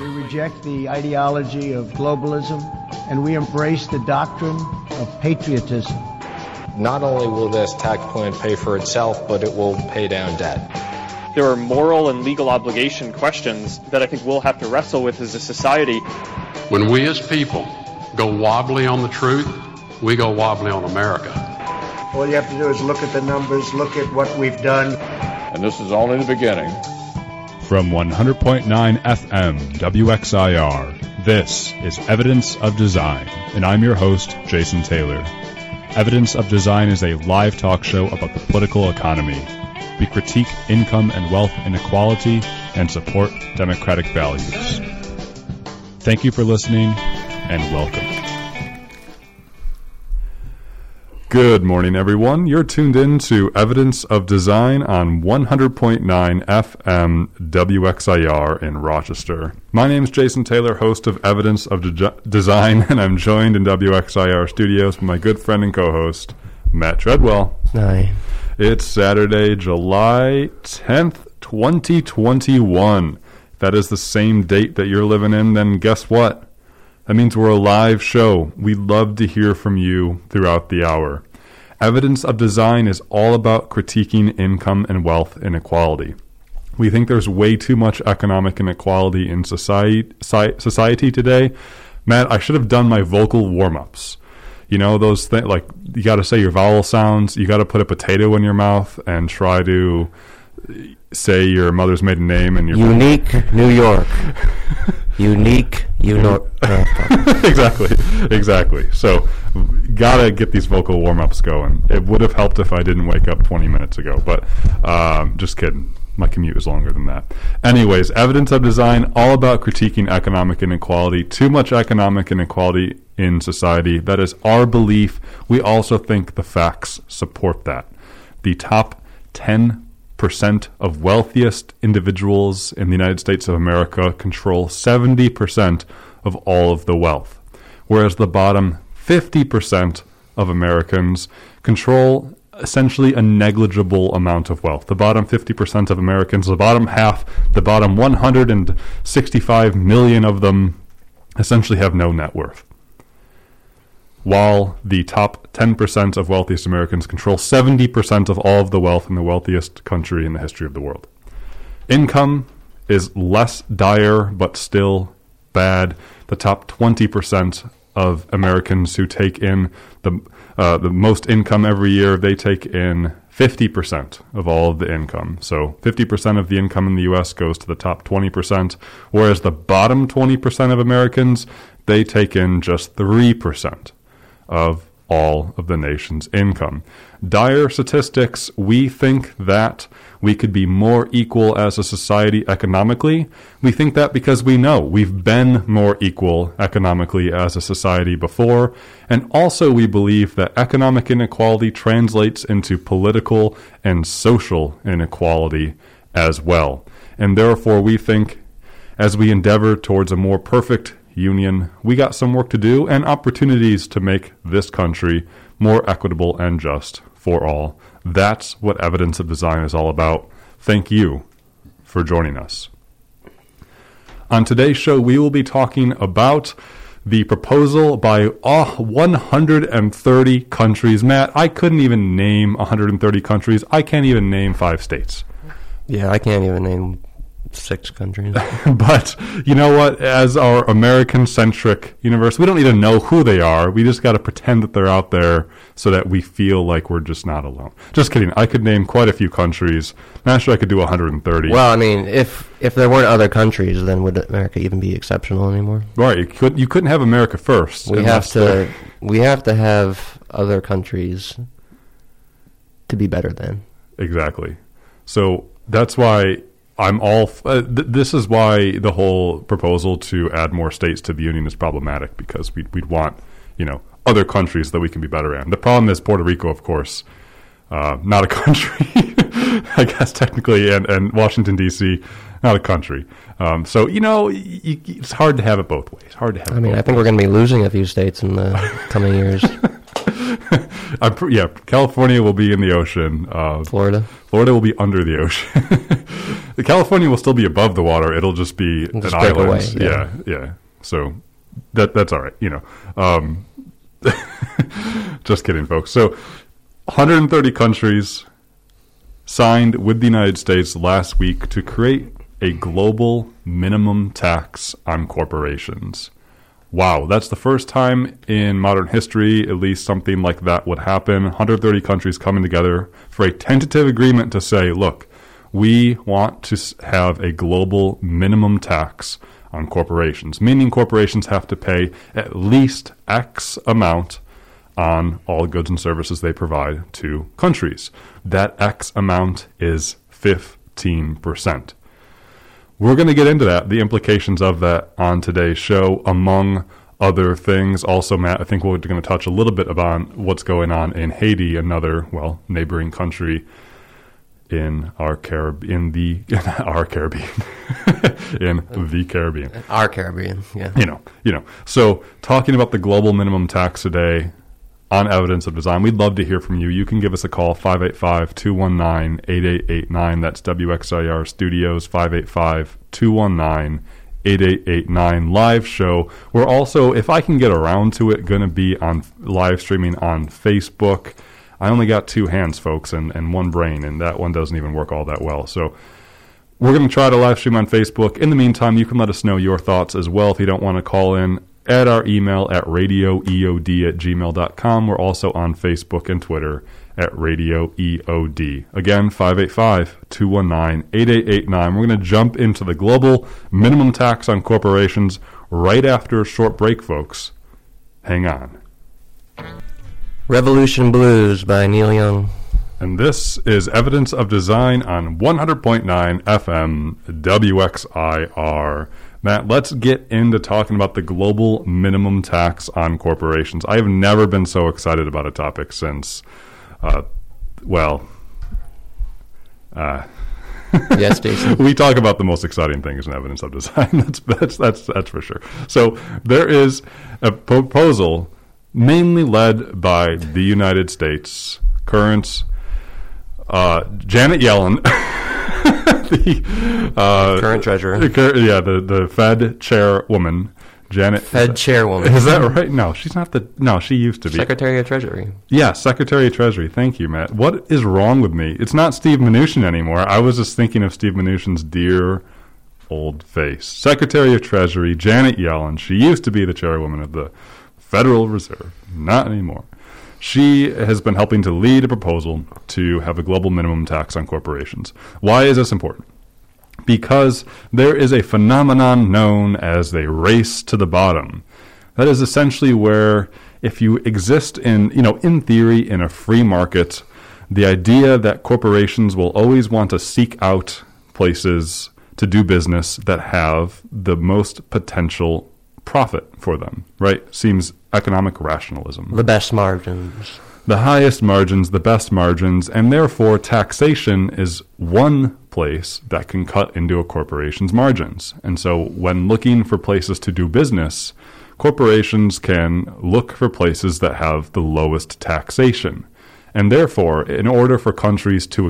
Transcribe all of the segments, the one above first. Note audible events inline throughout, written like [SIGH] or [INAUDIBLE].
We reject the ideology of globalism and we embrace the doctrine of patriotism. Not only will this tax plan pay for itself, but it will pay down debt. There are moral and legal obligation questions that I think we'll have to wrestle with as a society. When we as people go wobbly on the truth, we go wobbly on America. All you have to do is look at the numbers, look at what we've done. And this is only the beginning. From 100.9 FM WXIR, this is Evidence of Design, and I'm your host, Jason Taylor. Evidence of Design is a live talk show about the political economy. We critique income and wealth inequality and support democratic values. Thank you for listening, and welcome. Good morning, everyone. You're tuned in to Evidence of Design on 100.9 FM WXIR in Rochester. My name is Jason Taylor, host of Evidence of De- Design, [LAUGHS] and I'm joined in WXIR studios by my good friend and co host, Matt Treadwell. Hi. It's Saturday, July 10th, 2021. If that is the same date that you're living in, then guess what? That means we're a live show. We love to hear from you throughout the hour. Evidence of Design is all about critiquing income and wealth inequality. We think there's way too much economic inequality in society, society today. Matt, I should have done my vocal warm ups. You know, those things like you got to say your vowel sounds, you got to put a potato in your mouth and try to say your mother's maiden name and your unique New York. [LAUGHS] unique you know [LAUGHS] exactly exactly. So gotta get these vocal warm-ups going. It would have helped if i didn't wake up 20 minutes ago but um, just kidding. My commute is longer than that. Anyways evidence of design all about critiquing economic inequality. Too much economic inequality in society. That is our belief. We also think the facts support that. The top 10 percent of wealthiest individuals in the United States of America control 70% of all of the wealth, whereas the bottom 50% of Americans control essentially a negligible amount of wealth. The bottom 50% of Americans, the bottom half, the bottom 165 million of them essentially have no net worth while the top 10% of wealthiest Americans control 70% of all of the wealth in the wealthiest country in the history of the world. Income is less dire, but still bad. The top 20% of Americans who take in the, uh, the most income every year, they take in 50% of all of the income. So 50% of the income in the US goes to the top 20%, whereas the bottom 20% of Americans, they take in just 3% of all of the nation's income. Dire statistics, we think that we could be more equal as a society economically. We think that because we know we've been more equal economically as a society before. And also, we believe that economic inequality translates into political and social inequality as well. And therefore, we think as we endeavor towards a more perfect union, we got some work to do and opportunities to make this country more equitable and just for all. That's what evidence of design is all about. Thank you for joining us. On today's show, we will be talking about the proposal by oh, 130 countries. Matt, I couldn't even name 130 countries. I can't even name five states. Yeah, I can't even name six countries. [LAUGHS] but you know what? As our American centric universe, we don't need to know who they are. We just got to pretend that they're out there so that we feel like we're just not alone. Just kidding. I could name quite a few countries. Not sure I could do 130. Well, I mean, if if there weren't other countries, then would America even be exceptional anymore? Right. You, could, you couldn't have America first. We have to. We have to have other countries to be better than. Exactly. So that's why I'm all. F- uh, th- this is why the whole proposal to add more states to the union is problematic because we'd, we'd want you know other countries that we can be better in. The problem is Puerto Rico, of course, uh, not a [LAUGHS] country, I guess technically, and and Washington D.C. not a country. Um, so you know y- y- it's hard to have it both ways. Hard to have. I mean, I think we're going to be losing a few states in the coming years. [LAUGHS] [LAUGHS] I'm pr- yeah, California will be in the ocean. Uh, Florida. Florida will be under the ocean. [LAUGHS] California will still be above the water. It'll just be It'll an just island. away, yeah. yeah. yeah, So that that's all right. You know, um, [LAUGHS] just kidding, folks. So 130 countries signed with the United States last week to create a global minimum tax on corporations. Wow, that's the first time in modern history, at least something like that would happen. 130 countries coming together for a tentative agreement to say, look, we want to have a global minimum tax on corporations, meaning corporations have to pay at least X amount on all goods and services they provide to countries. That X amount is 15%. We're going to get into that, the implications of that on today's show, among other things. Also, Matt, I think we're going to touch a little bit about what's going on in Haiti, another, well, neighboring country in our Carib in the in [LAUGHS] our Caribbean [LAUGHS] in the Caribbean Our Caribbean. Yeah. you know, you know. So talking about the global minimum tax today on evidence of design, we'd love to hear from you. You can give us a call 585-219-8889. That's WXIR Studios 585-219-8889 live show. We're also if I can get around to it going to be on live streaming on Facebook. I only got two hands, folks, and, and one brain, and that one doesn't even work all that well. So we're going to try to live stream on Facebook. In the meantime, you can let us know your thoughts as well if you don't want to call in at our email at radioeod at gmail.com. We're also on Facebook and Twitter at Radio EOD. Again, 585 219 8889. We're going to jump into the global minimum tax on corporations right after a short break, folks. Hang on. Revolution Blues by Neil Young. And this is Evidence of Design on 100.9 FM WXIR. Matt, let's get into talking about the global minimum tax on corporations. I have never been so excited about a topic since, uh, well, uh, [LAUGHS] Yes, Jason. we talk about the most exciting things in evidence of design. [LAUGHS] That's that's that's that's for sure. So there is a proposal, mainly led by the United States, current uh, Janet Yellen, [LAUGHS] [LAUGHS] the uh, Current treasurer. the cur- yeah, the the Fed chairwoman, Janet. Fed chairwoman. Is that right? No, she's not the. No, she used to be. Secretary of Treasury. Yeah, Secretary of Treasury. Thank you, Matt. What is wrong with me? It's not Steve Mnuchin anymore. I was just thinking of Steve Mnuchin's dear old face. Secretary of Treasury, Janet Yellen. She used to be the chairwoman of the Federal Reserve. Not anymore. She has been helping to lead a proposal to have a global minimum tax on corporations. Why is this important? because there is a phenomenon known as a race to the bottom. That is essentially where if you exist in, you know, in theory in a free market, the idea that corporations will always want to seek out places to do business that have the most potential profit for them, right? Seems economic rationalism The best margins. the highest margins, the best margins, and therefore taxation is one place that can cut into a corporation's margins. And so when looking for places to do business, corporations can look for places that have the lowest taxation. And therefore, in order for countries to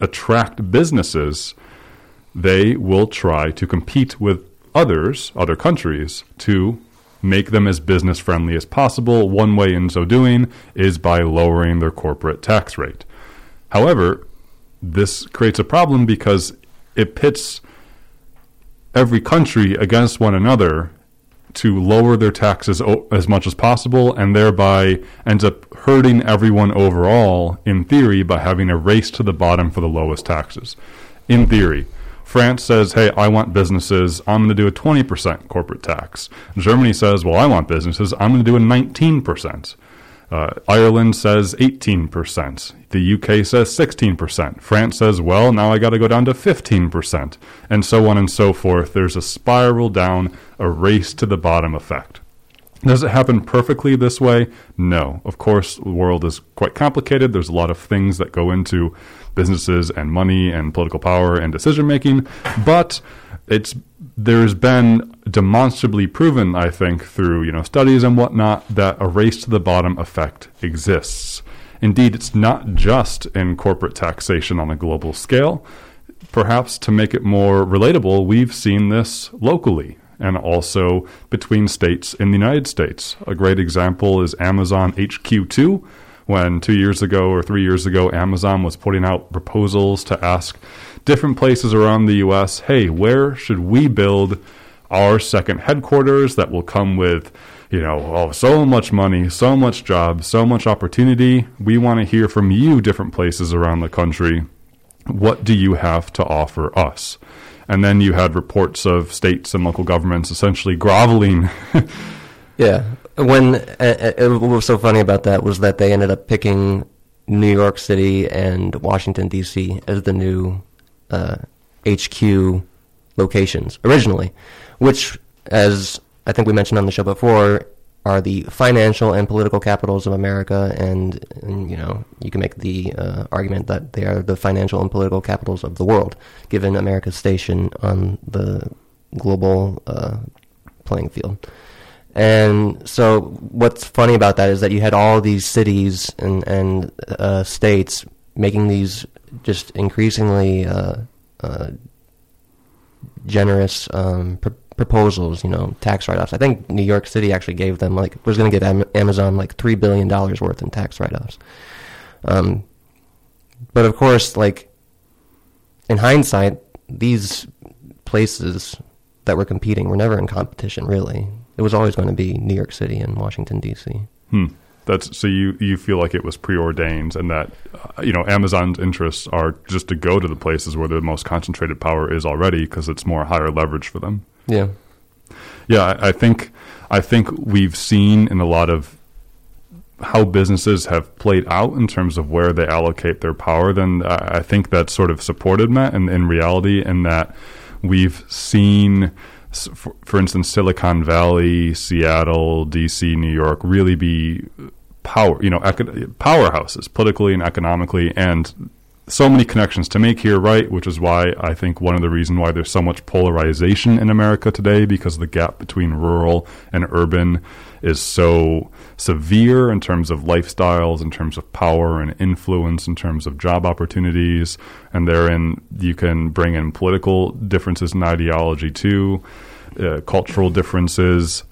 attract businesses, they will try to compete with others, other countries, to make them as business friendly as possible. One way in so doing is by lowering their corporate tax rate. However, this creates a problem because it pits every country against one another to lower their taxes o- as much as possible and thereby ends up hurting everyone overall in theory by having a race to the bottom for the lowest taxes. In theory, France says, hey, I want businesses, I'm going to do a 20% corporate tax. Germany says, well, I want businesses, I'm going to do a 19%. Uh, Ireland says 18%. The UK says 16%. France says, well, now I got to go down to 15%. And so on and so forth. There's a spiral down, a race to the bottom effect. Does it happen perfectly this way? No. Of course, the world is quite complicated. There's a lot of things that go into businesses and money and political power and decision making, but it's there's been demonstrably proven, I think, through you know studies and whatnot, that a race to the bottom effect exists. Indeed, it's not just in corporate taxation on a global scale. Perhaps to make it more relatable, we've seen this locally and also between states in the United States. A great example is Amazon HQ2, when two years ago or three years ago, Amazon was putting out proposals to ask different places around the U.S., hey, where should we build our second headquarters that will come with you know, oh, so much money, so much jobs, so much opportunity. We want to hear from you, different places around the country. What do you have to offer us? And then you had reports of states and local governments essentially groveling. [LAUGHS] yeah. When uh, uh, what was so funny about that was that they ended up picking New York City and Washington D.C. as the new uh, HQ locations originally, which, as I think we mentioned on the show before, are the financial and political capitals of America, and, and you know you can make the uh, argument that they are the financial and political capitals of the world, given America's station on the global uh, playing field. And so, what's funny about that is that you had all these cities and and uh, states making these just increasingly uh, uh, generous um, proposals, you know, tax write-offs. I think New York City actually gave them like was going to give Amazon like three billion dollars worth in tax write-offs. Um, but of course, like in hindsight, these places that were competing were never in competition. Really, it was always going to be New York City and Washington D.C. Hmm. That's so you you feel like it was preordained, and that uh, you know Amazon's interests are just to go to the places where the most concentrated power is already, because it's more higher leverage for them. Yeah, yeah. I, think I think we've seen in a lot of how businesses have played out in terms of where they allocate their power. Then I think that sort of supported Matt in, in reality, in that we've seen for, for, instance, Silicon Valley, Seattle, DC, New York really be power, you know, powerhouses politically and economically, and so many connections to make here, right? Which is why I think one of the reasons why there's so much polarization in America today because the gap between rural and urban is so severe in terms of lifestyles, in terms of power and influence, in terms of job opportunities, and therein you can bring in political differences in ideology too, uh, cultural differences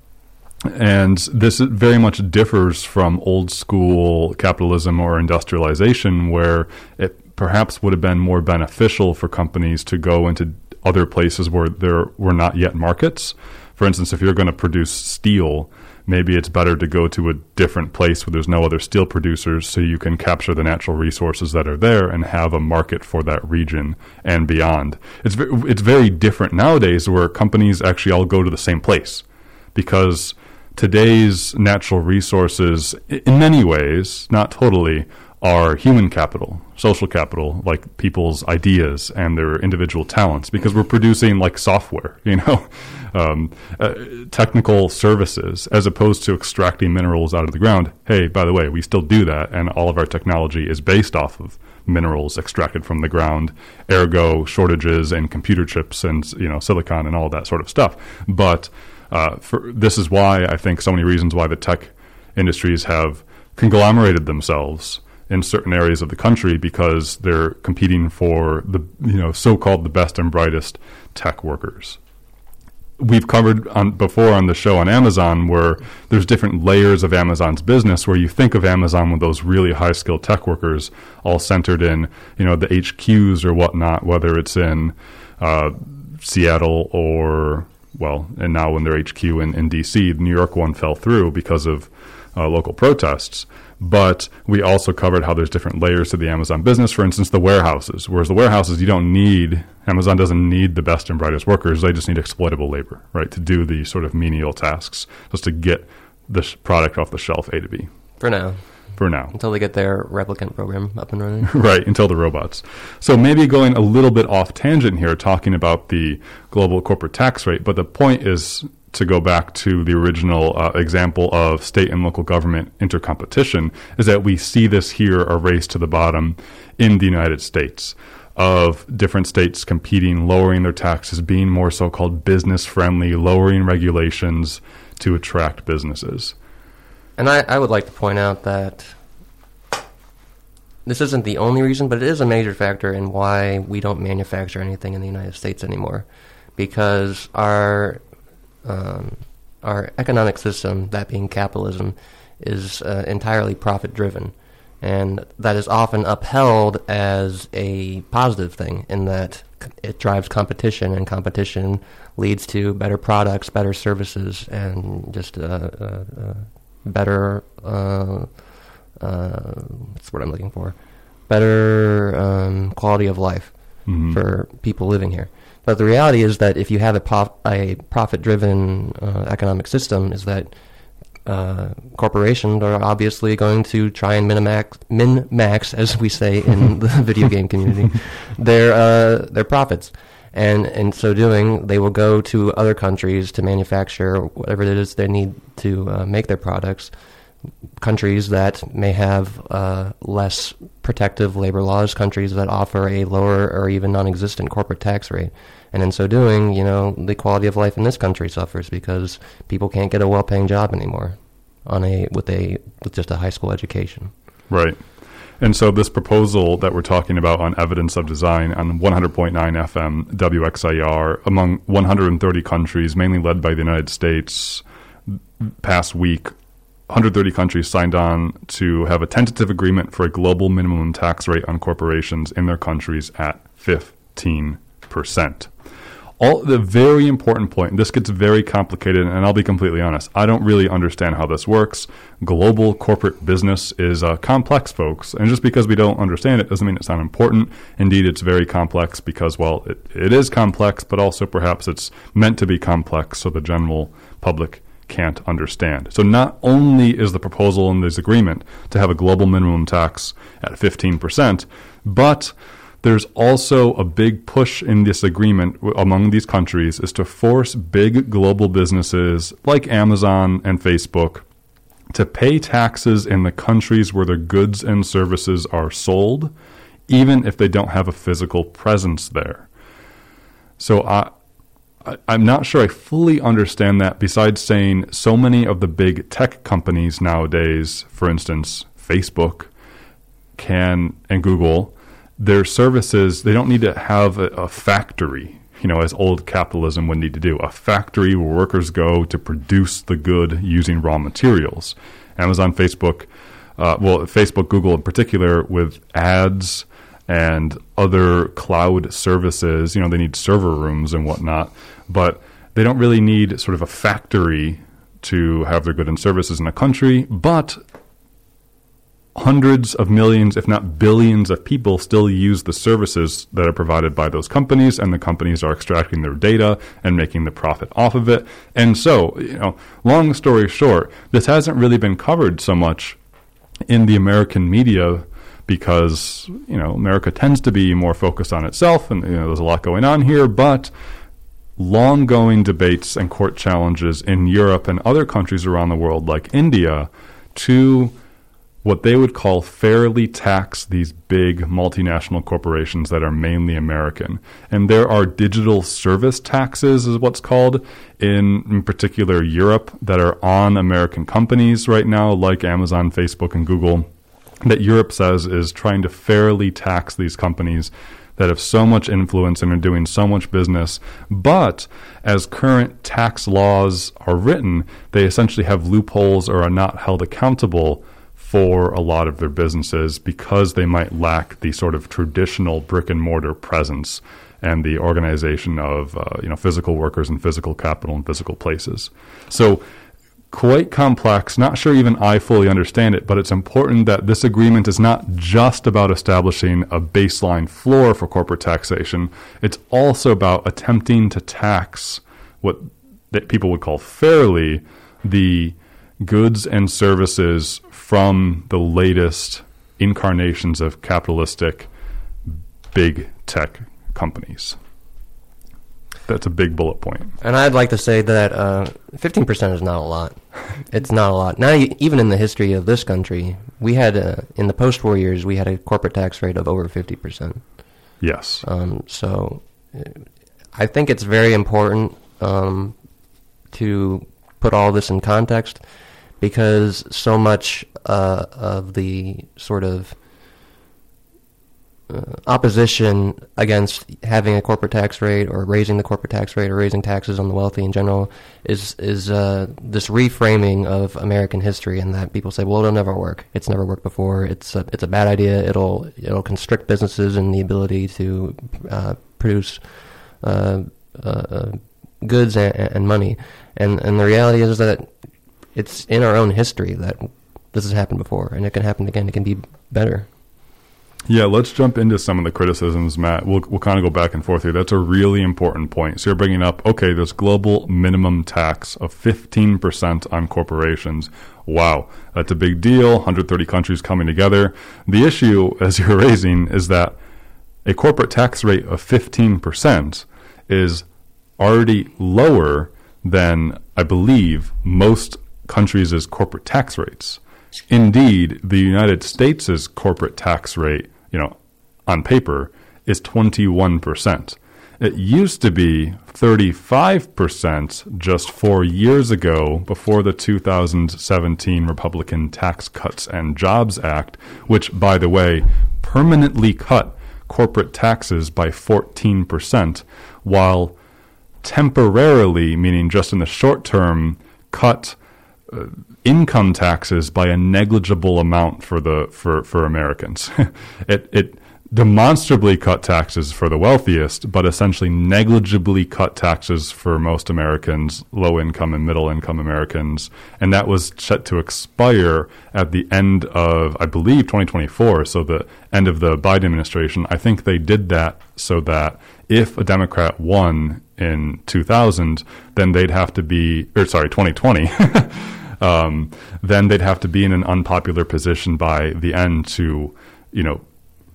and this very much differs from old school capitalism or industrialization, where it perhaps would have been more beneficial for companies to go into other places where there were not yet markets. For instance, if you're going to produce steel, maybe it's better to go to a different place where there's no other steel producers so you can capture the natural resources that are there and have a market for that region and beyond. It's, it's very different nowadays where companies actually all go to the same place because today's natural resources, in many ways, not totally, are human capital, social capital, like people's ideas and their individual talents, because we're producing like software, [LAUGHS] you know, um, uh, technical services, as opposed to extracting minerals out of the ground. Hey, by the way, we still do that, and all of our technology is based off of minerals extracted from the ground, ergo shortages in computer chips and you know silicon and all that sort of stuff. But uh, for, this is why I think so many reasons why the tech industries have conglomerated themselves in certain areas of the country because they're competing for the you know so-called the best and brightest tech workers. We've covered on before on the show on Amazon where there's different layers of Amazon's business where you think of Amazon with those really high skilled tech workers all centered in you know the HQs or whatnot, whether it's in uh, Seattle or well, and now when they're HQ in, in DC, the New York one fell through because of uh, local protests. But we also covered how there's different layers to the Amazon business. For instance, the warehouses. Whereas the warehouses, you don't need Amazon doesn't need the best and brightest workers. They just need exploitable labor, right, to do the sort of menial tasks, just to get the product off the shelf A to B. For now for now. Until they get their replicant program up and running. [LAUGHS] right, until the robots. So maybe going a little bit off tangent here, talking about the global corporate tax rate, but the point is to go back to the original uh, example of state and local government intercompetition, is that we see this here a race to the bottom in the United States of different states competing, lowering their taxes, being more so called business friendly, lowering regulations to attract businesses. And I, I would like to point out that this isn't the only reason, but it is a major factor in why we don't manufacture anything in the United States anymore, because our um, our economic system, that being capitalism, is uh, entirely profit driven, and that is often upheld as a positive thing in that it drives competition, and competition leads to better products, better services, and just uh, uh, uh better. Uh, uh, what's what I'm looking for? Better um, quality of life mm-hmm. for people living here. But the reality is that if you have a, prof- a profit-driven uh, economic system, is that uh, corporations are obviously going to try and min-max, min-max as we say in [LAUGHS] the video game community, their uh, their profits. And in so doing, they will go to other countries to manufacture whatever it is they need to uh, make their products countries that may have uh, less protective labor laws, countries that offer a lower or even non-existent corporate tax rate. And in so doing, you know, the quality of life in this country suffers because people can't get a well-paying job anymore on a with a with just a high school education. Right. And so this proposal that we're talking about on evidence of design on 100.9 FM WXIR among 130 countries, mainly led by the United States, past week 130 countries signed on to have a tentative agreement for a global minimum tax rate on corporations in their countries at 15%. All the very important point, this gets very complicated, and I'll be completely honest, I don't really understand how this works. Global corporate business is uh, complex, folks, and just because we don't understand it doesn't mean it's not important. Indeed, it's very complex because, well, it, it is complex, but also perhaps it's meant to be complex so the general public can't understand. So not only is the proposal in this agreement to have a global minimum tax at 15%, but there's also a big push in this agreement among these countries is to force big global businesses like Amazon and Facebook to pay taxes in the countries where their goods and services are sold, even if they don't have a physical presence there. So I, I, am not sure I fully understand that. Besides saying so many of the big tech companies nowadays, for instance, Facebook, can and Google, their services they don't need to have a, a factory. You know, as old capitalism would need to do, a factory where workers go to produce the good using raw materials. Amazon, Facebook, uh, well, Facebook, Google in particular, with ads and other cloud services. You know, they need server rooms and whatnot but they don't really need sort of a factory to have their goods and services in a country, but hundreds of millions, if not billions, of people still use the services that are provided by those companies, and the companies are extracting their data and making the profit off of it. And so, you know, long story short, this hasn't really been covered so much in the American media because, you know, America tends to be more focused on itself, and, you know, there's a lot going on here, but long going debates and court challenges in Europe and other countries around the world, like India, to what they would call fairly tax these big multinational corporations that are mainly American. And there are digital service taxes, is what's called, in, in particular Europe, that are on American companies right now, like Amazon, Facebook, and Google, that Europe says is trying to fairly tax these companies that have so much influence and are doing so much business. But as current tax laws are written, they essentially have loopholes or are not held accountable for a lot of their businesses because they might lack the sort of traditional brick and mortar presence and the organization of uh, you know physical workers and physical capital and physical places. So quite complex. Not sure even I fully understand it, but it's important that this agreement is not just about establishing a baseline floor for corporate taxation. It's also about attempting to tax what that people would call fairly the goods and services from the latest incarnations of capitalistic big tech companies that's a big bullet point. And I'd like to say that uh, fifteen uh, percent is not a lot. [LAUGHS] It's not a lot. Now, even in the history of this country, we had a, uh, in the post-war years we had a corporate tax rate of over fifty percent. Yes. Um, so, uh, I think it's very important um, to put all this in context because so much uh, of the sort of uh, opposition against having a corporate tax rate or raising the corporate tax rate or raising taxes on the wealthy in general is is uh, this reframing of American history, and that people say, well, it'll never work. It's never worked before. It's a, it's a bad idea. It'll it'll constrict businesses and the ability to uh, produce uh, uh, uh, goods and, and money. And and the reality is that it's in our own history that this has happened before, and it can happen again. It can be better. Yeah, let's jump into some of the criticisms, Matt. We'll, we'll kind of go back and forth here. That's a really important point. So you're bringing up, okay, this global minimum tax of 15% on corporations. Wow, that's a big deal. 130 countries coming together. The issue, [LAUGHS] as you're raising, is that a corporate tax rate of 15% is already lower than, I believe, most countries' corporate tax rates. Indeed, the United States' corporate tax rate you know, on paper is 21%. It used to be 35% just four years ago before the 2017 Republican Tax Cuts and Jobs Act, which, by the way, permanently cut corporate taxes by 14%, while temporarily, meaning just in the short term, cut uh, income taxes by a negligible amount for the for for Americans. [LAUGHS] it it demonstrably cut taxes for the wealthiest, but essentially negligibly cut taxes for most Americans, low income and middle income Americans, and that was set to expire at the end of I believe 2024, so the end of the Biden administration. I think they did that so that if a Democrat won in 2000, then they'd have to be, or sorry, 2020. [LAUGHS] um, then they'd have to be in an unpopular position by the end to, you know,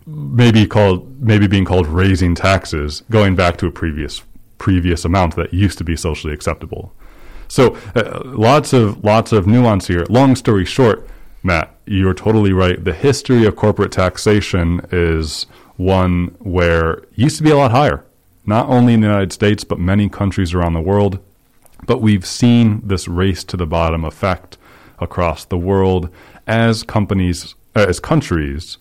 maybe called maybe being called raising taxes, going back to a previous previous amount that used to be socially acceptable. So uh, lots of lots of nuance here. Long story short, Matt, you're totally right. The history of corporate taxation is one where it used to be a lot higher, not only in the United States but many countries around the world. But we've seen this race to the bottom effect across the world as companies, uh, as countries,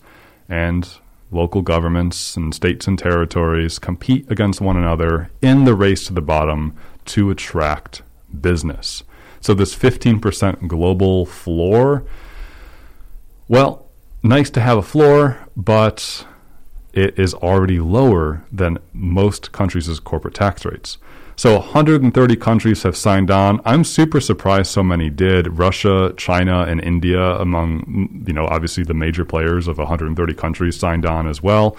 and local governments and states and territories compete against one another in the race to the bottom to attract business. So, this 15% global floor, well, nice to have a floor, but it is already lower than most countries' corporate tax rates. So 130 countries have signed on. I'm super surprised so many did. Russia, China, and India, among you know obviously the major players of 130 countries, signed on as well.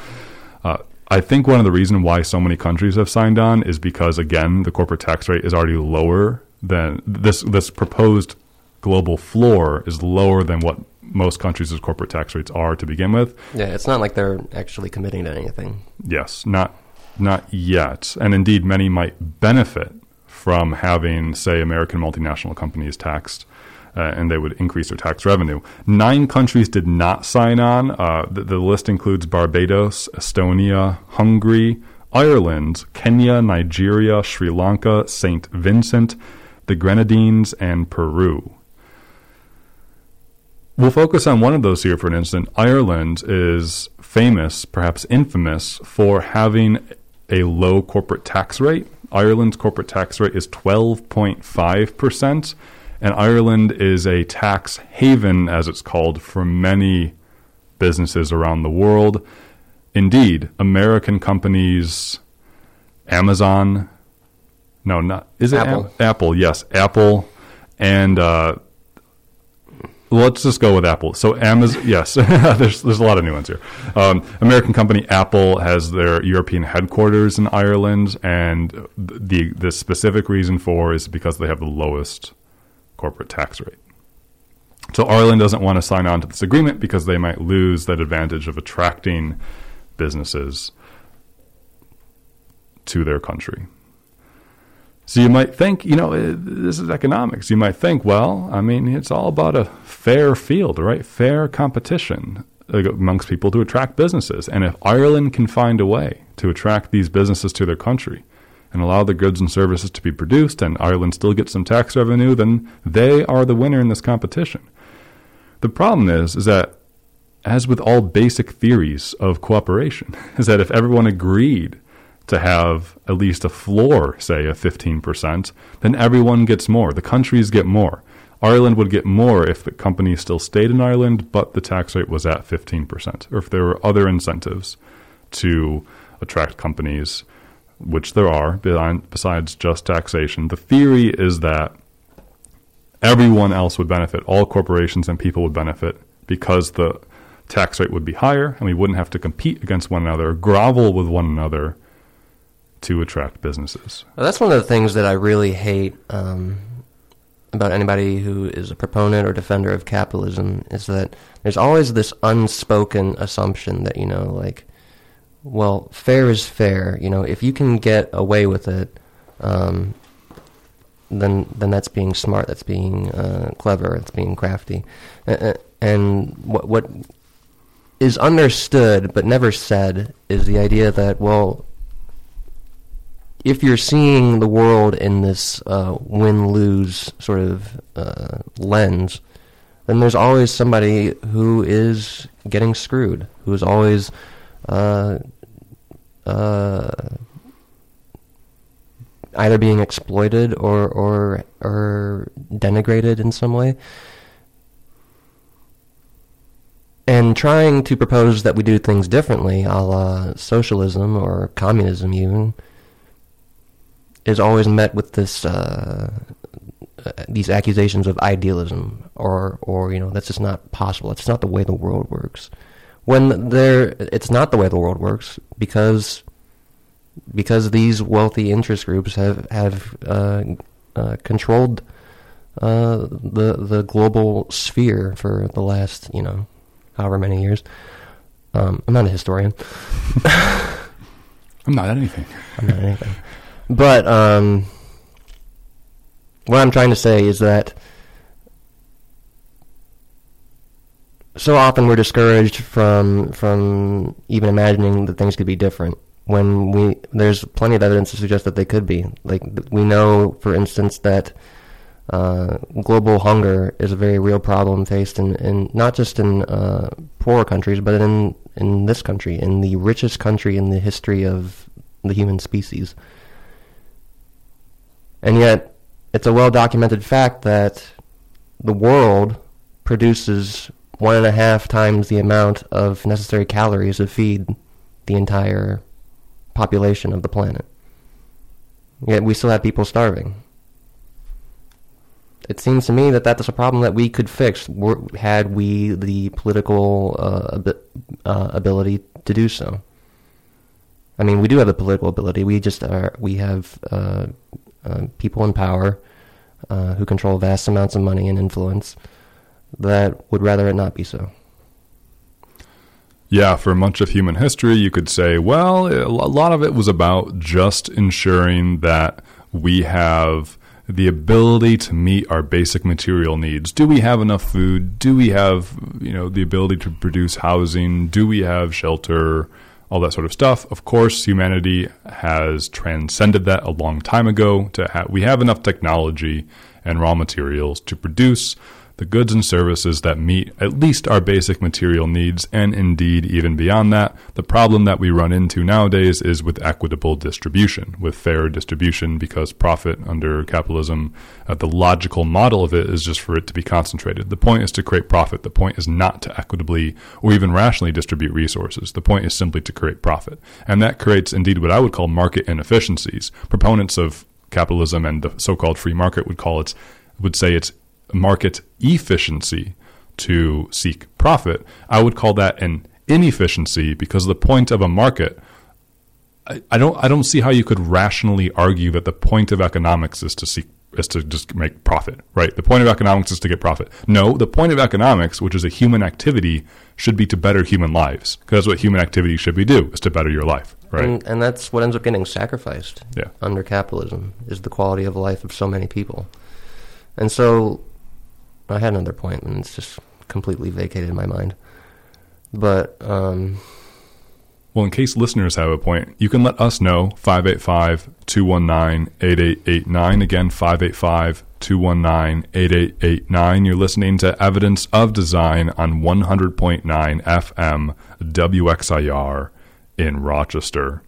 Uh, I think one of the reasons why so many countries have signed on is because again the corporate tax rate is already lower than this. This proposed global floor is lower than what most countries' corporate tax rates are to begin with. Yeah, it's not like they're actually committing to anything. Yes, not not yet. And indeed, many might benefit from having, say, American multinational companies taxed. Uh, and they would increase their tax revenue. Nine countries did not sign on. Uh, the, the, list includes Barbados, Estonia, Hungary, Ireland, Kenya, Nigeria, Sri Lanka, St. Vincent, the Grenadines, and Peru. We'll focus on one of those here for an instant. Ireland is famous, perhaps infamous, for having a low corporate tax rate. Ireland's corporate tax rate is 12.5%, and Ireland is a tax haven, as it's called, for many businesses around the world. Indeed, American companies, Amazon, no, not is it Apple? A- Apple, yes, Apple, and uh, let's just go with Apple. So Amazon, yes, [LAUGHS] there's there's a lot of new ones here. Um, American company Apple has their European headquarters in Ireland, and the the specific reason for is because they have the lowest corporate tax rate. So Ireland doesn't want to sign on to this agreement because they might lose that advantage of attracting businesses to their country. So you might think, you know, uh, this is economics. You might think, well, I mean, it's all about a fair field, right? Fair competition amongst people to attract businesses. And if Ireland can find a way to attract these businesses to their country and allow the goods and services to be produced and Ireland still gets some tax revenue, then they are the winner in this competition. The problem is, is that as with all basic theories of cooperation, [LAUGHS] is that if everyone agreed to have at least a floor, say, of 15%, then everyone gets more. The countries get more. Ireland would get more if the company still stayed in Ireland, but the tax rate was at 15%, or if there were other incentives to attract companies, which there are, besides just taxation. The theory is that everyone else would benefit, all corporations and people would benefit because the tax rate would be higher and we wouldn't have to compete against one another, grovel with one another to attract businesses. Well, that's one of the things that I really hate um, about anybody who is a proponent or defender of capitalism is that there's always this unspoken assumption that, you know, like, well, fair is fair. You know, if you can get away with it, um, then then that's being smart. That's being uh, clever. It's being crafty. And what what is understood but never said is the idea that well, if you're seeing the world in this uh, win-lose sort of uh, lens, then there's always somebody who is getting screwed, who is always uh, uh, either being exploited or or or denigrated in some way. And trying to propose that we do things differently, a la socialism or communism, even, is always met with this uh, these accusations of idealism, or or you know that's just not possible. It's not the way the world works. When there, it's not the way the world works because because these wealthy interest groups have have uh, uh, controlled uh, the the global sphere for the last you know however many years. Um, I'm not a historian. [LAUGHS] I'm not anything. I'm not anything. But um, what I'm trying to say is that so often we're discouraged from from even imagining that things could be different when we there's plenty of evidence to suggest that they could be. Like we know, for instance, that uh, global hunger is a very real problem faced in, in not just in uh, poorer countries, but in in this country, in the richest country in the history of the human species. And yet, it's a well documented fact that the world produces one and a half times the amount of necessary calories to feed the entire population of the planet. Yet we still have people starving it seems to me that that's a problem that we could fix had we the political uh, uh, ability to do so. I mean, we do have the political ability. We just are. We have uh, uh people in power uh, who control vast amounts of money and influence that would rather it not be so. Yeah, for much of human history, you could say, well, a lot of it was about just ensuring that we have the ability to meet our basic material needs. Do we have enough food? Do we have, you know, the ability to produce housing? Do we have shelter? All that sort of stuff. Of course, humanity has transcended that a long time ago. To ha- we have enough technology and raw materials to produce the goods and services that meet at least our basic material needs, and indeed even beyond that. The problem that we run into nowadays is with equitable distribution, with fair distribution, because profit under capitalism, uh, the logical model of it is just for it to be concentrated. The point is to create profit. The point is not to equitably or even rationally distribute resources. The point is simply to create profit. And that creates indeed what I would call market inefficiencies. Proponents of capitalism and the so-called free market would call it would say it's market efficiency to seek profit, I would call that an inefficiency because the point of a market I, I don't I don't see how you could rationally argue that the point of economics is to seek is to just make profit, right? The point of economics is to get profit. No, the point of economics, which is a human activity, should be to better human lives. Because that's what human activity should be do, is to better your life, right? And, and that's what ends up getting sacrificed yeah. under capitalism, is the quality of life of so many people. And so I had another point, and it's just completely vacated my mind. But um, well, in case listeners have a point, you can let us know 585 219 8889. Again, 585 219 8889. You're listening to Evidence of Design on 100.9 FM WXIR in Rochester.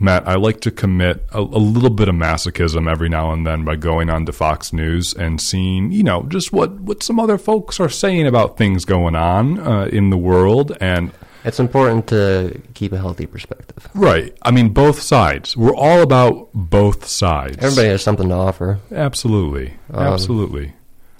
Matt, I like to commit a, a, little bit of masochism every now and then by going on to Fox News and seeing, you know, just what, what some other folks are saying about things going on uh, in the world. And it's important to keep a healthy perspective. Right. I mean, both sides. We're all about both sides. Everybody has something to offer. Absolutely. Um, Absolutely.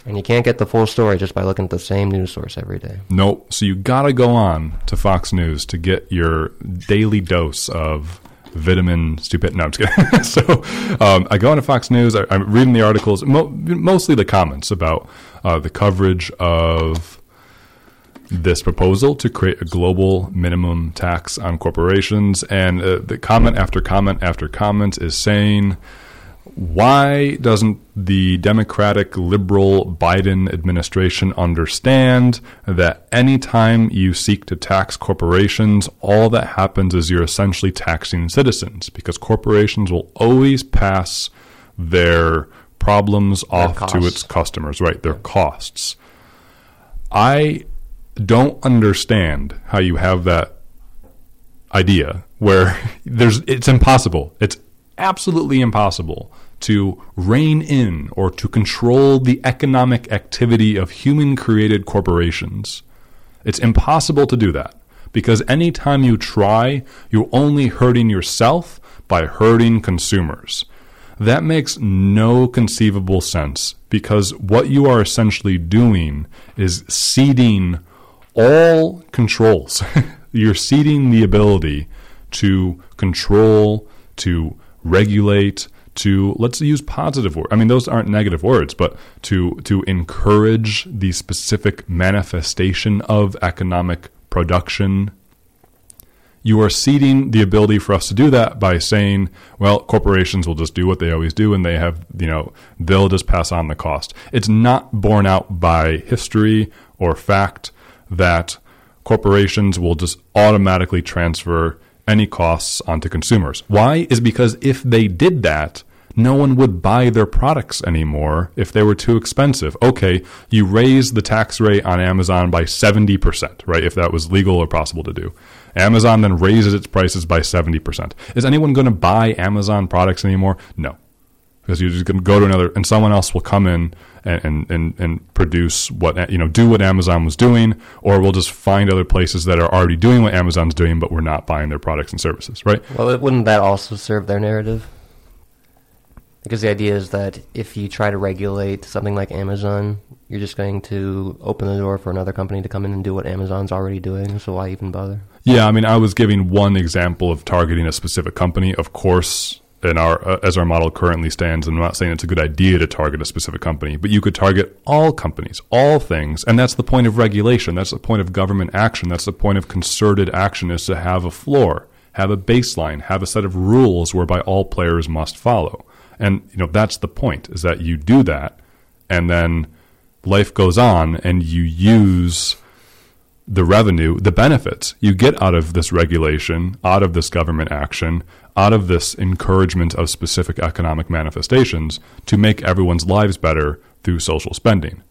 And you can't get the full story just by looking at the same news source every day. Nope. So you got to go on to Fox News to get your daily dose of vitamin stupid. No, I'm just kidding. [LAUGHS] so um, I go on to Fox News. I, am reading the articles, mo- mostly the comments about uh, the coverage of this proposal to create a global minimum tax on corporations. And uh, the comment after comment after comment is saying, why doesn't the Democratic liberal Biden administration understand that anytime you seek to tax corporations, all that happens is you're essentially taxing citizens because corporations will always pass their problems their off costs. to its customers, right? Their costs. I don't understand how you have that idea where [LAUGHS] there's it's impossible. It's absolutely impossible to rein in or to control the economic activity of human created corporations. It's impossible to do that because anytime you try, you're only hurting yourself by hurting consumers. That makes no conceivable sense because what you are essentially doing is ceding all controls. [LAUGHS] You're ceding the ability to control, to regulate, to let's use positive words. I mean, those aren't negative words, but to to encourage the specific manifestation of economic production. You are ceding the ability for us to do that by saying, well, corporations will just do what they always do and they have, you know, they'll just pass on the cost. It's not borne out by history or fact that corporations will just automatically transfer any costs onto consumers. Why? Is because if they did that, no one would buy their products anymore if they were too expensive. Okay, you raise the tax rate on Amazon by 70%, right? If that was legal or possible to do. Amazon then raises its prices by 70%. Is anyone going to buy Amazon products anymore? No because you're just going to go to another, and someone else will come in and, and, and, produce what, you know, do what Amazon was doing, or we'll just find other places that are already doing what Amazon's doing, but we're not buying their products and services, right? Well, wouldn't that also serve their narrative? Because the idea is that if you try to regulate something like Amazon, you're just going to open the door for another company to come in and do what Amazon's already doing. So why even bother? Yeah, I mean, I was giving one example of targeting a specific company. Of course, in our uh, as our model currently stands, I'm not saying it's a good idea to target a specific company, but you could target all companies, all things, and that's the point of regulation. That's the point of government action. That's the point of concerted action is to have a floor, have a baseline, have a set of rules whereby all players must follow. And you know that's the point is that you do that, and then life goes on, and you use the revenue, the benefits you get out of this regulation, out of this government action, out of this encouragement of specific economic manifestations to make everyone's lives better through social spending.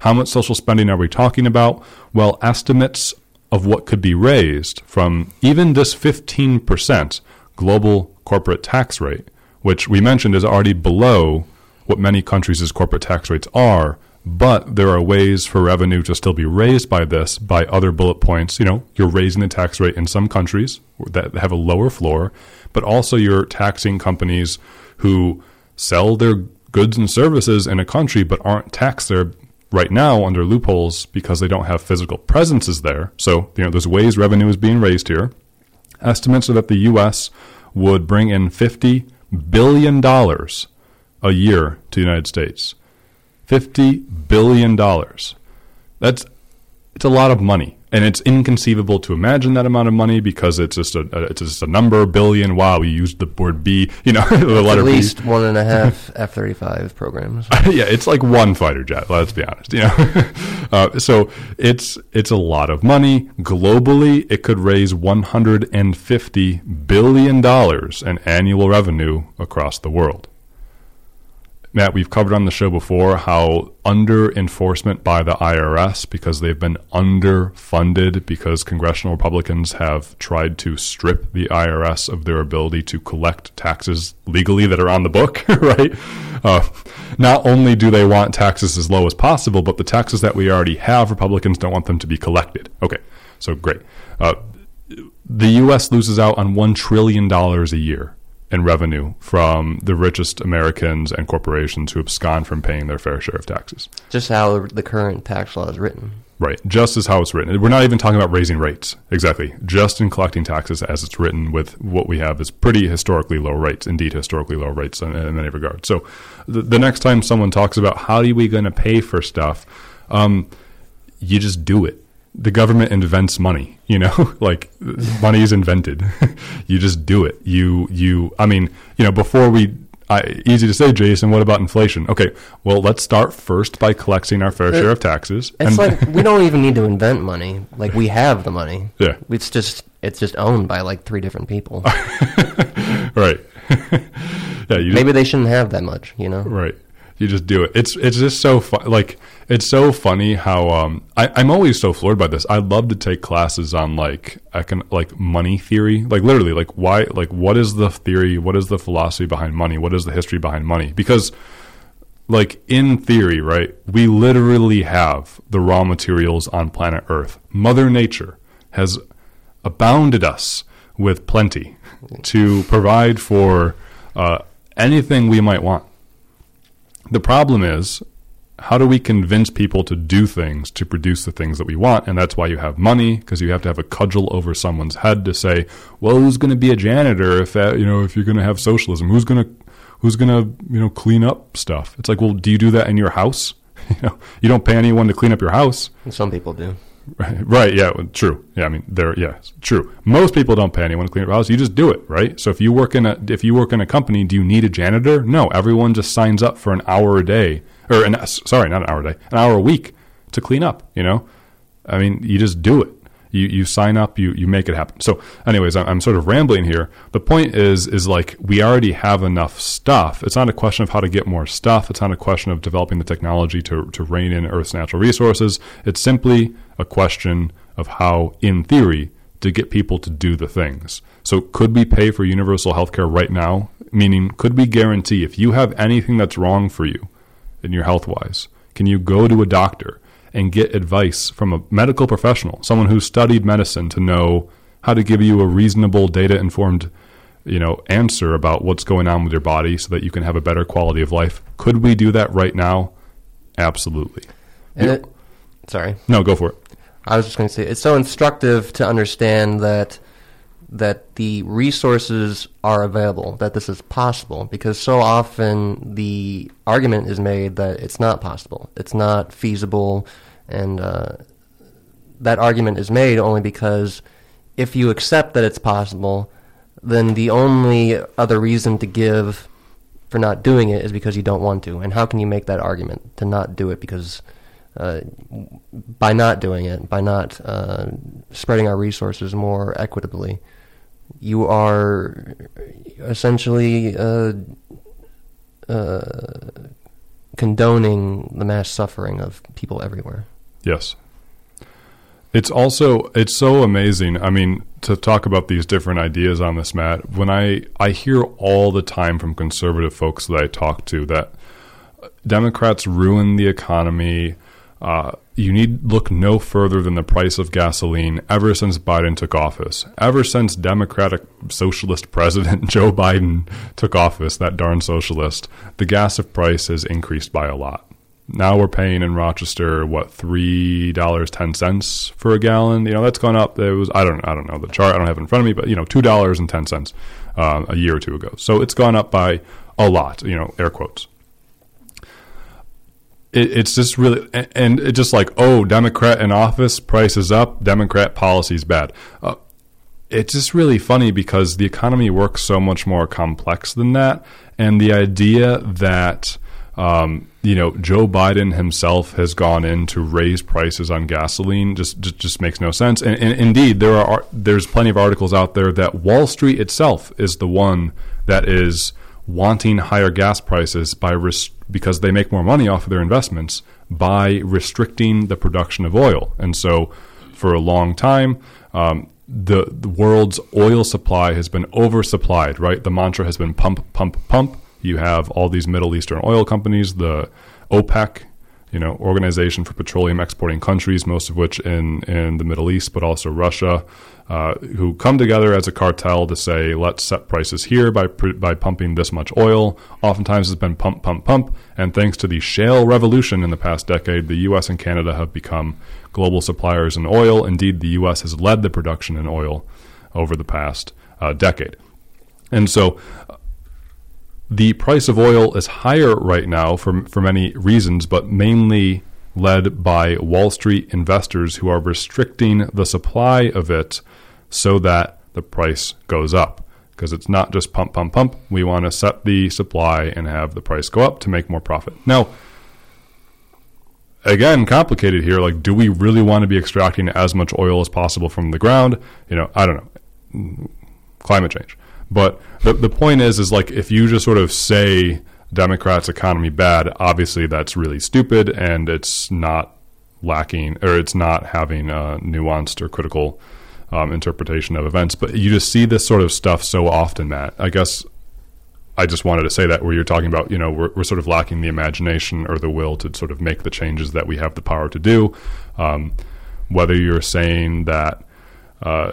How much social spending are we talking about? Well, estimates of what could be raised from even this 15% global corporate tax rate, which we mentioned is already below what many countries' corporate tax rates are, but there are ways for revenue to still be raised by this by other bullet points. You know, you're raising the tax rate in some countries that have a lower floor, but also you're taxing companies who sell their goods and services in a country but aren't taxed there right now under loopholes because they don't have physical presences there. So, you know, there's ways revenue is being raised here. Estimates are that the U.S. would bring in $50 billion dollars a year to the United States. $50 billion. That's it's a lot of money, and it's inconceivable to imagine that amount of money because it's just a it's just a number billion. Wow, we used the word B, you know, [LAUGHS] the letter At least B. one and a [LAUGHS] half F thirty five programs. [LAUGHS] yeah, it's like one fighter jet. Let's be honest, you know. uh, so it's it's a lot of money globally. It could raise one hundred and fifty billion dollars in annual revenue across the world Matt, we've covered on the show before how under enforcement by the IRS, because they've been underfunded, because congressional Republicans have tried to strip the IRS of their ability to collect taxes legally that are on the book, [LAUGHS] right? Uh, not only do they want taxes as low as possible, but the taxes that we already have, Republicans don't want them to be collected. Okay, so great. Uh, the U.S. loses out on $1 trillion a year in revenue from the richest Americans and corporations who abscond from paying their fair share of taxes. Just how the current tax law is written. Right, just as how it's written. We're not even talking about raising rates. Exactly. Just in collecting taxes as it's written with what we have is pretty historically low rates, indeed historically low rates in, in many regards. So the, the, next time someone talks about how are we going to pay for stuff, um, you just do it the government invents money you know? [LAUGHS] Like money is invented. [LAUGHS] You just do it. You you i mean you know before we I, easy to say jason what about inflation? Okay well let's start first by collecting our fair it, share of taxes it's like [LAUGHS] we don't even need to invent money. Like we have the money. Yeah. It's just it's just owned by like three different people. Right. Yeah maybe they shouldn't have that much you know? Right you just do it. It's it's just so fun. Like it's so funny how um, I, I'm always so floored by this. I love to take classes on like econ- like money theory, like literally like why like what is the theory, what is the philosophy behind money, what is the history behind money? Because like in theory, right, we literally have the raw materials on planet Earth. Mother Nature has abounded us with plenty to provide for uh, anything we might want. The problem is, how do we convince people to do things to produce the things that we want? And that's why you have money, because you have to have a cudgel over someone's head to say, well, who's going to be a janitor if that, you know, if you're going to have socialism? Who's going to, who's going to, you know, clean up stuff? It's like, well, do you do that in your house? [LAUGHS] you know, you don't pay anyone to clean up your house. Some people do. Right, [LAUGHS] right, yeah, true. Yeah, I mean, there, yeah, true. Most people don't pay anyone to clean up house. You just do it, right? So if you work in a if you work in a company, do you need a janitor? No, everyone just signs up for an hour a day, or an sorry, not an hour a day, an hour a week to clean up. You know, I mean, you just do it. You you sign up, you you make it happen. So, anyways, I'm, I'm sort of rambling here. The point is is like we already have enough stuff. It's not a question of how to get more stuff. It's not a question of developing the technology to to rein in Earth's natural resources. It's simply a question of how, in theory, to get people to do the things. So, could we pay for universal health care right now? Meaning, could we guarantee if you have anything that's wrong for you in your health wise, can you go to a doctor? And get advice from a medical professional, someone who's studied medicine to know how to give you a reasonable data informed you know answer about what's going on with your body so that you can have a better quality of life. Could we do that right now? Absolutely. It, sorry. No, go for it. I was just going to say it's so instructive to understand that that the resources are available, that this is possible, because so often the argument is made that it's not possible, it's not feasible, and uh, that argument is made only because if you accept that it's possible, then the only other reason to give for not doing it is because you don't want to. And how can you make that argument to not do it because uh, by not doing it, by not uh, spreading our resources more equitably, you are essentially uh, uh, condoning the mass suffering of people everywhere. Yes. It's also it's so amazing. I mean, to talk about these different ideas on this, Matt. When I I hear all the time from conservative folks that I talk to that Democrats ruin the economy. Uh, you need look no further than the price of gasoline ever since Biden took office. Ever since Democratic Socialist [LAUGHS] President Joe Biden took office, that darn socialist, the gas of price has increased by a lot. Now we're paying in Rochester what three dollars ten cents for a gallon. You know that's gone up. It was I don't I don't know the chart. I don't have it in front of me, but you know two dollars and ten cents uh, a year or two ago. So it's gone up by a lot. You know air quotes it, it's just really and it's just like oh democrat in office price is up democrat policy is bad. Uh, it's just really funny because the economy works so much more complex than that. And the idea that um, you know Joe Biden himself has gone in to raise prices on gasoline just just, just makes no sense. And, and indeed there are there's plenty of articles out there that Wall Street itself is the one that is wanting higher gas prices by res- because they make more money off of their investments by restricting the production of oil. And so, for a long time, um, the, the world's oil supply has been oversupplied. Right, the mantra has been pump, pump, pump. You have all these Middle Eastern oil companies, the OPEC, you know, Organization for Petroleum Exporting Countries, most of which in in the Middle East, but also Russia, uh, who come together as a cartel to say, let's set prices here by by pumping this much oil. Oftentimes, it's been pump, pump, pump, and thanks to the shale revolution in the past decade, the U.S. and Canada have become global suppliers in oil. Indeed, the U.S. has led the production in oil over the past uh, decade, and so the price of oil is higher right now for for many reasons, but mainly led by Wall Street investors who are restricting the supply of it so that the price goes up. Because it's not just pump, pump, pump. We want to set the supply and have the price go up to make more profit. Now, again, complicated here. Like, do we really want to be extracting as much oil as possible from the ground? You know, I don't know. Climate change. But the, the point is, is like if you just sort of say Democrats' economy bad, obviously that's really stupid and it's not lacking or it's not having a nuanced or critical um, interpretation of events. But you just see this sort of stuff so often, Matt. I guess I just wanted to say that where you're talking about, you know, we're, we're sort of lacking the imagination or the will to sort of make the changes that we have the power to do. Um, whether you're saying that uh,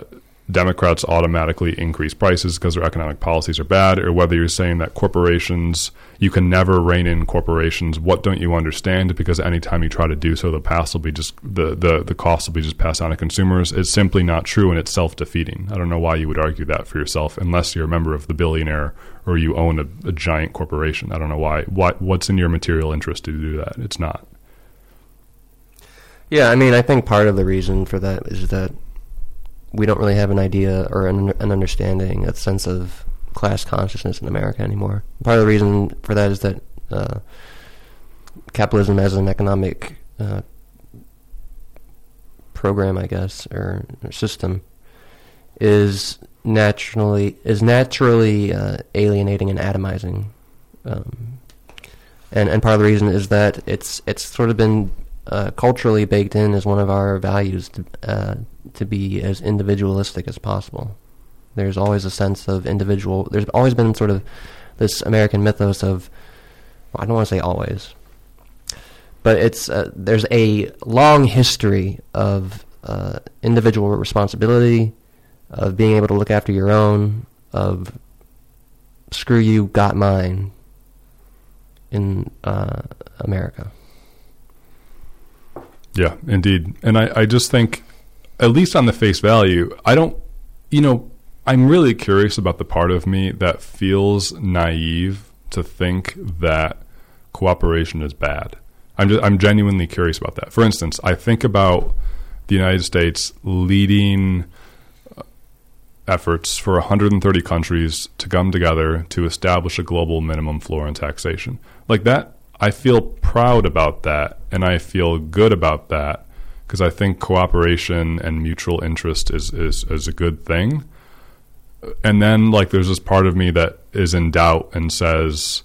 Democrats automatically increase prices because their economic policies are bad, or whether you're saying that corporations, you can never rein in corporations. What don't you understand? Because anytime you try to do so, the past will be just the the the cost will be just passed on to consumers. It's simply not true, and it's self defeating. I don't know why you would argue that for yourself, unless you're a member of the billionaire or you own a, a giant corporation. I don't know why. What what's in your material interest to do that? It's not. Yeah, I mean, I think part of the reason for that is that we don't really have an idea or an, an understanding, a sense of class consciousness in America anymore. Part of the reason for that is that uh, capitalism as an economic uh, program, I guess, or, or, system, is naturally is naturally uh, alienating and atomizing. Um, and and part of the reason is that it's it's sort of been uh, culturally baked in as one of our values to, uh, to be as individualistic as possible. There's always a sense of individual. There's always been sort of this American mythos of. Well, I don't want to say always, but it's uh, there's a long history of uh, individual responsibility, of being able to look after your own, of screw you, got mine in uh, America. Yeah, indeed. And I, I just think, at least on the face value, I don't, you know, I'm really curious about the part of me that feels naive to think that cooperation is bad. I'm just, I'm genuinely curious about that. For instance, I think about the United States leading uh, efforts for 130 countries to come together to establish a global minimum floor in taxation. Like that I feel proud about that and I feel good about that because I think cooperation and mutual interest is, is, is a good thing. And then, like, there's this part of me that is in doubt and says,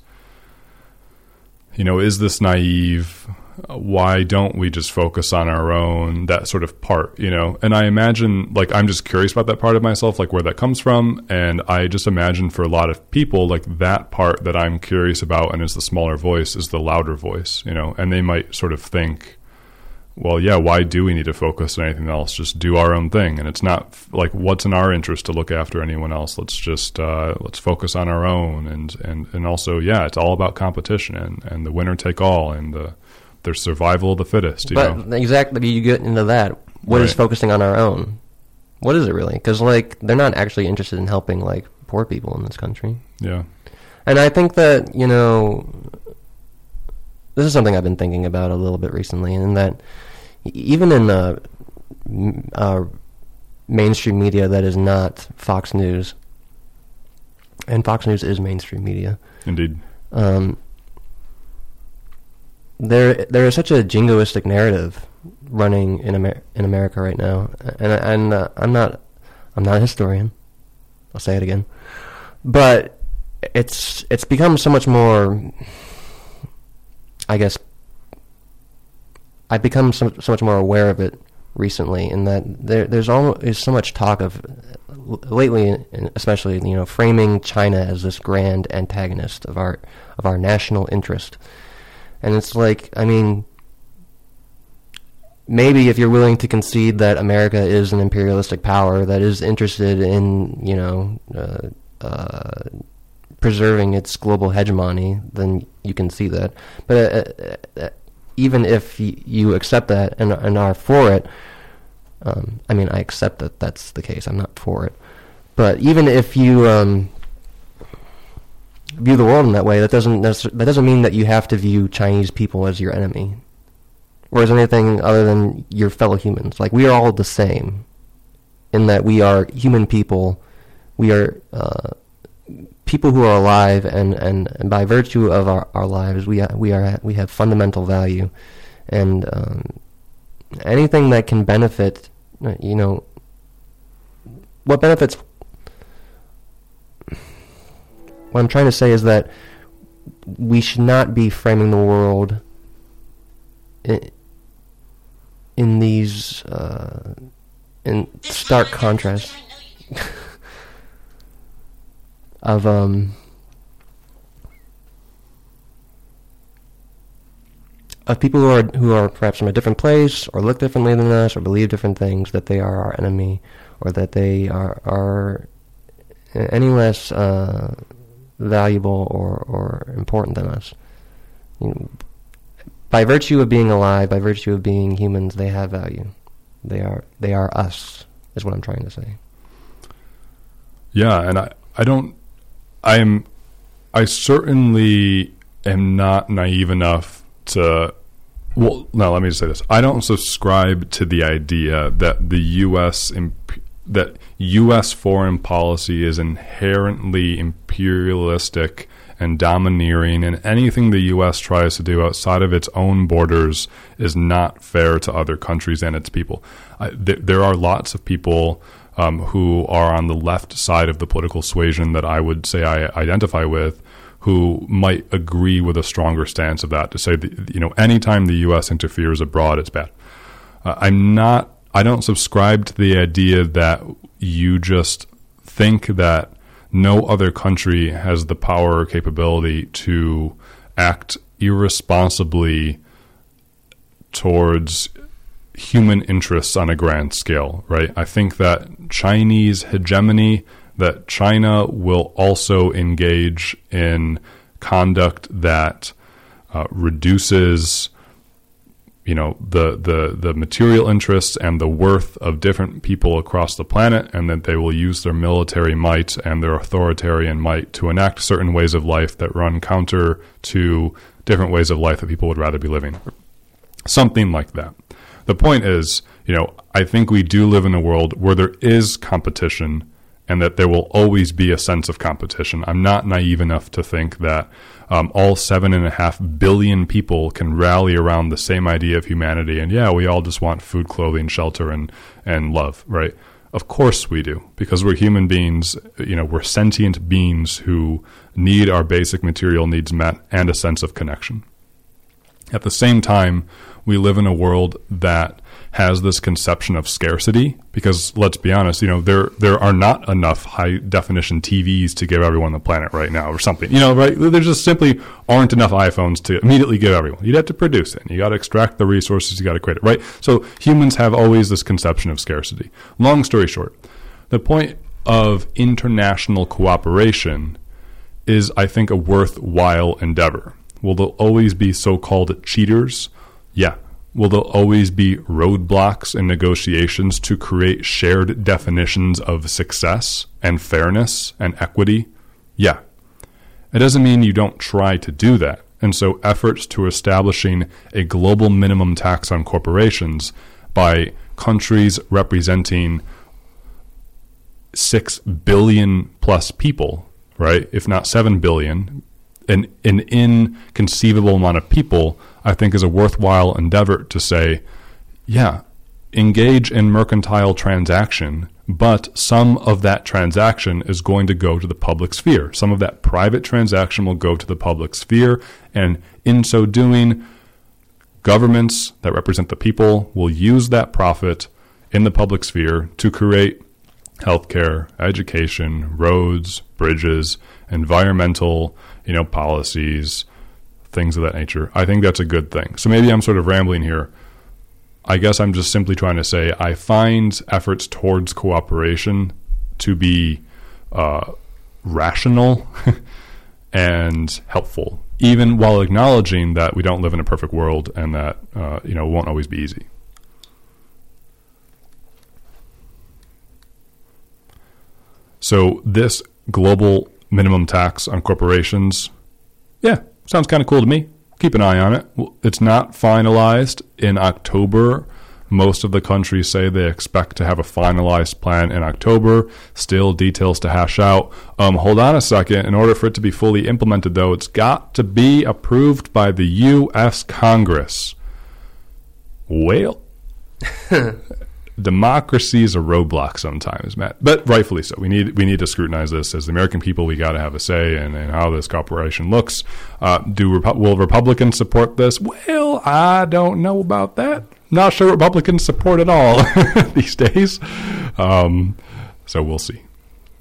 you know, is this naive? Why don't we just focus on our own that sort of part you know? And i imagine like i'm just curious about that part of myself like where that comes from. And i just imagine for a lot of people like that part that i'm curious about and is the smaller voice is the louder voice you know? And they might sort of think well yeah why do we need to focus on anything else? Just do our own thing. And it's not like what's in our interest to look after anyone else? Let's just uh, let's focus on our own. And and and also yeah it's all about competition and and the winner take all and the there's survival of the fittest. but know? exactly, you get into that. What right. is focusing on our own? What is it really? Because like they're not actually interested in helping like poor people in this country. Yeah, and I think that you know this is something I've been thinking about a little bit recently, and that even in the uh, mainstream media that is not Fox News, and Fox News is mainstream media. Indeed. Um, there there is such a jingoistic narrative running in Amer- in America right now, and and uh, I'm not I'm not a historian. I'll say it again, but it's it's become so much more. I guess I've become so, so much more aware of it recently, in that there, there's always so much talk of lately, especially you know, framing China as this grand antagonist of our of our national interest, and it's like, I mean, maybe if you're willing to concede that America is an imperialistic power that is interested in you know. Uh, uh, preserving its global hegemony, then you can see that. But uh, uh, uh even if y- you accept that and, and are for it, um, I mean, I accept that that's the case. I'm not for it. But even if you um, view the world in that way, that doesn't that doesn't mean that you have to view Chinese people as your enemy, or as anything other than your fellow humans. Like we are all the same, in that we are human people. We are uh, people who are alive, and, and, and by virtue of our, our lives, we we are we have fundamental value, and um, anything that can benefit, you know, what benefits. What I'm trying to say is that we should not be framing the world in, in these uh, in stark contrast. [LAUGHS] of um of people who are who are perhaps from a different place or look differently than us or believe different things that they are our enemy or that they are are any less uh, valuable or, or important than us. You know, by virtue of being alive, by virtue of being humans, they have value. They are they are us. Is what I'm trying to say. Yeah, and I I don't I am I certainly am not naive enough to well no let me just say this I don't subscribe to the idea that the US imp- that US foreign policy is inherently imperialistic and domineering and anything the US tries to do outside of its own borders is not fair to other countries and its people th- there are lots of people um, who are on the left side of the political suasion that I would say I identify with, who might agree with a stronger stance of that to say that you know anytime the U.S. interferes abroad, it's bad. Uh, I'm not. I don't subscribe to the idea that you just think that no other country has the power or capability to act irresponsibly towards human interests on a grand scale, right? I think that Chinese hegemony, that China will also engage in conduct that uh, reduces you know the, the the material interests and the worth of different people across the planet and that they will use their military might and their authoritarian might to enact certain ways of life that run counter to different ways of life that people would rather be living something like that the point is, you know, I think we do live in a world where there is competition and that there will always be a sense of competition. I'm not naive enough to think that um, all seven and a half billion people can rally around the same idea of humanity. And yeah, we all just want food, clothing, shelter, and and love, right? Of course we do, because we're human beings. You know, we're sentient beings who need our basic material needs met and a sense of connection. At the same time, we live in a world that has this conception of scarcity because let's be honest, you know, there there are not enough high definition TVs to give everyone on the planet right now or something. You know, right? There just simply aren't enough iPhones to immediately give everyone. You'd have to produce it. You got to extract the resources, you got to create it, right? So humans have always this conception of scarcity. Long story short, the point of international cooperation is I think a worthwhile endeavor. Will there always be so-called cheaters? Yeah. Will there always be roadblocks in negotiations to create shared definitions of success and fairness and equity? Yeah. It doesn't mean you don't try to do that. And so efforts to establishing a global minimum tax on corporations by countries representing 6 billion plus people, right? If not 7 billion, an, an inconceivable amount of people, I think is a worthwhile endeavor to say, yeah, engage in mercantile transaction, but some of that transaction is going to go to the public sphere. Some of that private transaction will go to the public sphere, and in so doing, governments that represent the people will use that profit in the public sphere to create healthcare, education, roads, bridges, environmental, you know, policies, things of that nature. I think that's a good thing. So maybe I'm sort of rambling here. I guess I'm just simply trying to say I find efforts towards cooperation to be uh, rational [LAUGHS] and helpful, even while acknowledging that we don't live in a perfect world and that uh, you know won't always be easy. So this global minimum tax on corporations, yeah, sounds kind of cool to me. Keep an eye on it. It's not finalized in October. Most of the countries say they expect to have a finalized plan in October. Still details to hash out. Um, hold on a second. In order for it to be fully implemented, though, it's got to be approved by the U.S. Congress. Well, [LAUGHS] democracy is a roadblock sometimes, Matt. But rightfully so. We need we need to scrutinize this as the American people. We got to have a say in, in how this corporation looks. Uh, do will Republicans support this? Well, I don't know about that. Not sure Republicans support at all [LAUGHS] these days. Um, so we'll see.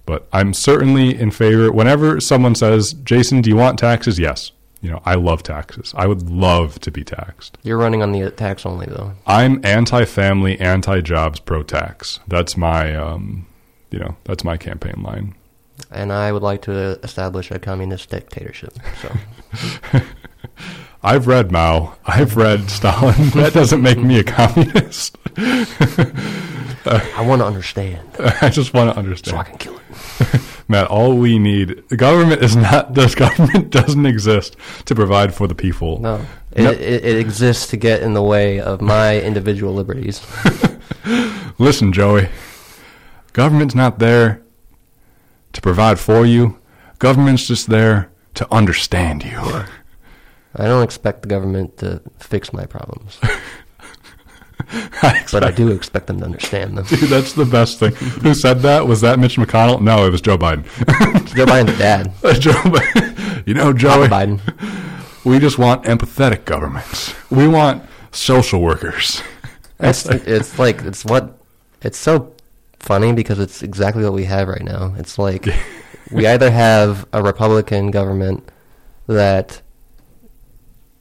But I'm certainly in favor. Whenever someone says, "Jason, do you want taxes?" Yes. You know, I love taxes. I would love to be taxed. You're running on the tax only, though. I'm anti-family, anti-jobs, pro-tax. That's my, um, you know, that's my campaign line. And I would like to establish a communist dictatorship. So. [LAUGHS] I've read Mao. I've read Stalin. [LAUGHS] That doesn't make me a communist. [LAUGHS] [LAUGHS] I want to understand. [LAUGHS] I just want to understand. So I can kill it. [LAUGHS] Matt, all we need, the government is not, this government doesn't exist to provide for the people. No. It, no. it, it exists to get in the way of my individual liberties. Listen, Joey, government's not there to provide for you. Government's just there to understand you. I don't expect the government to fix my problems. [LAUGHS] I but I do expect them to understand them. Dude, that's the best thing. Who said that? Was that Mitch McConnell? No, it was Joe Biden. [LAUGHS] Joe Biden's dad. [LAUGHS] Joe Biden. You know, Joe Biden. We just want empathetic governments. We want social workers. It's it's like it's what it's so funny because it's exactly what we have right now. It's like we either have a Republican government that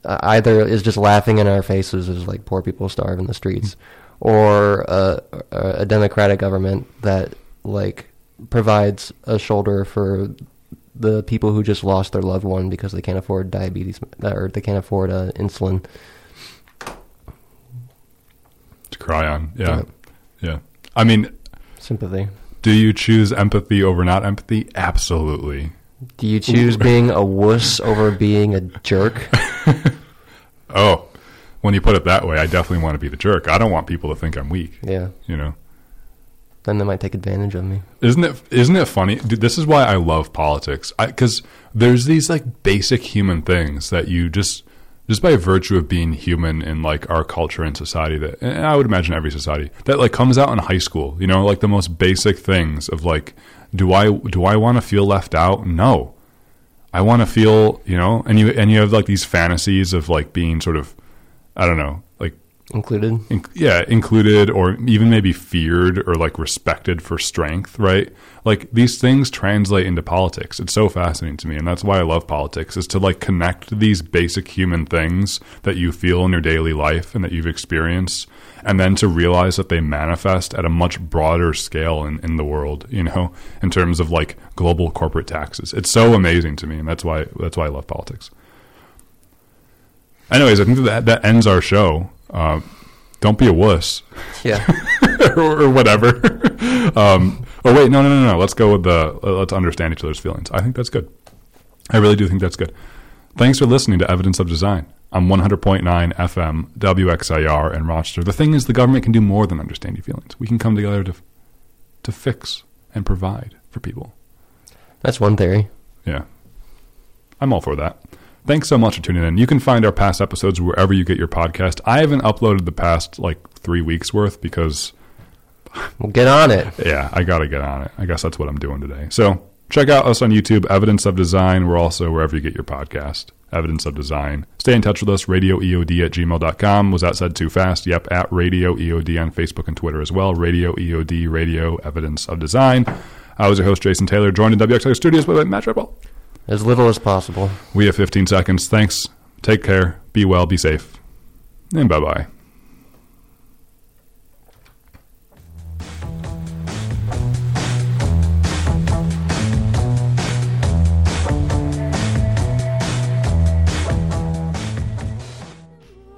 uh, either is just laughing in our faces as like poor people starve in the streets, or a, a democratic government that like provides a shoulder for the people who just lost their loved one because they can't afford diabetes or they can't afford uh, insulin. To cry on, yeah, yeah. yeah. I mean, sympathy. Do you choose empathy over not empathy? Absolutely. Do you choose being a wuss over being a jerk? [LAUGHS] oh, when you put it that way, I definitely want to be the jerk. I don't want people to think I'm weak. Yeah. You know. Then they might take advantage of me. Isn't it? Isn't it funny? Dude, this is why I love politics. Because there's these like basic human things that you just, just by virtue of being human in like our culture and society that, and I would imagine every society that like comes out in high school. You know, like the most basic things of like, do I do I want to feel left out? No. I want to feel, you know, and you and you have like these fantasies of like being sort of, I don't know, like included. In, yeah, included, or even maybe feared or like respected for strength, right? Like these things translate into politics. It's so fascinating to me, and that's why I love politics. Is to like connect these basic human things that you feel in your daily life and that you've experienced and then to realize that they manifest at a much broader scale in, in the world, you know, in terms of like global corporate taxes. It's so amazing to me, and that's why that's why I love politics. Anyways, I think that that ends our show. Uh, don't be a wuss. Yeah. [LAUGHS] or, or, whatever. [LAUGHS] um, oh wait, no, no, no, no. Let's go with the let's understand each other's feelings. I think that's good. I really do think that's good. Thanks for listening to Evidence of Design. I'm 100.9 FM, WXIR in Rochester. The thing is, the government can do more than understand your feelings. We can come together to, to fix and provide for people. That's one theory. Yeah. I'm all for that. Thanks so much for tuning in. You can find our past episodes wherever you get your podcast. I haven't uploaded the past like three weeks worth because [LAUGHS] Well, get on it. yeah, I got to get on it. I guess that's what I'm doing today. So check out us on YouTube, Evidence of Design. We're also wherever you get your podcast, Evidence of Design. Stay in touch with us, radioeod at gmail.com. Was that said too fast? Yep, at Radio EOD on Facebook and Twitter as well. Radio EOD, Radio Evidence of Design. I was your host, Jason Taylor, joined in WXR Studios by Matt Triple. As little as possible. We have 15 seconds. Thanks. Take care. Be well. Be safe. And bye bye.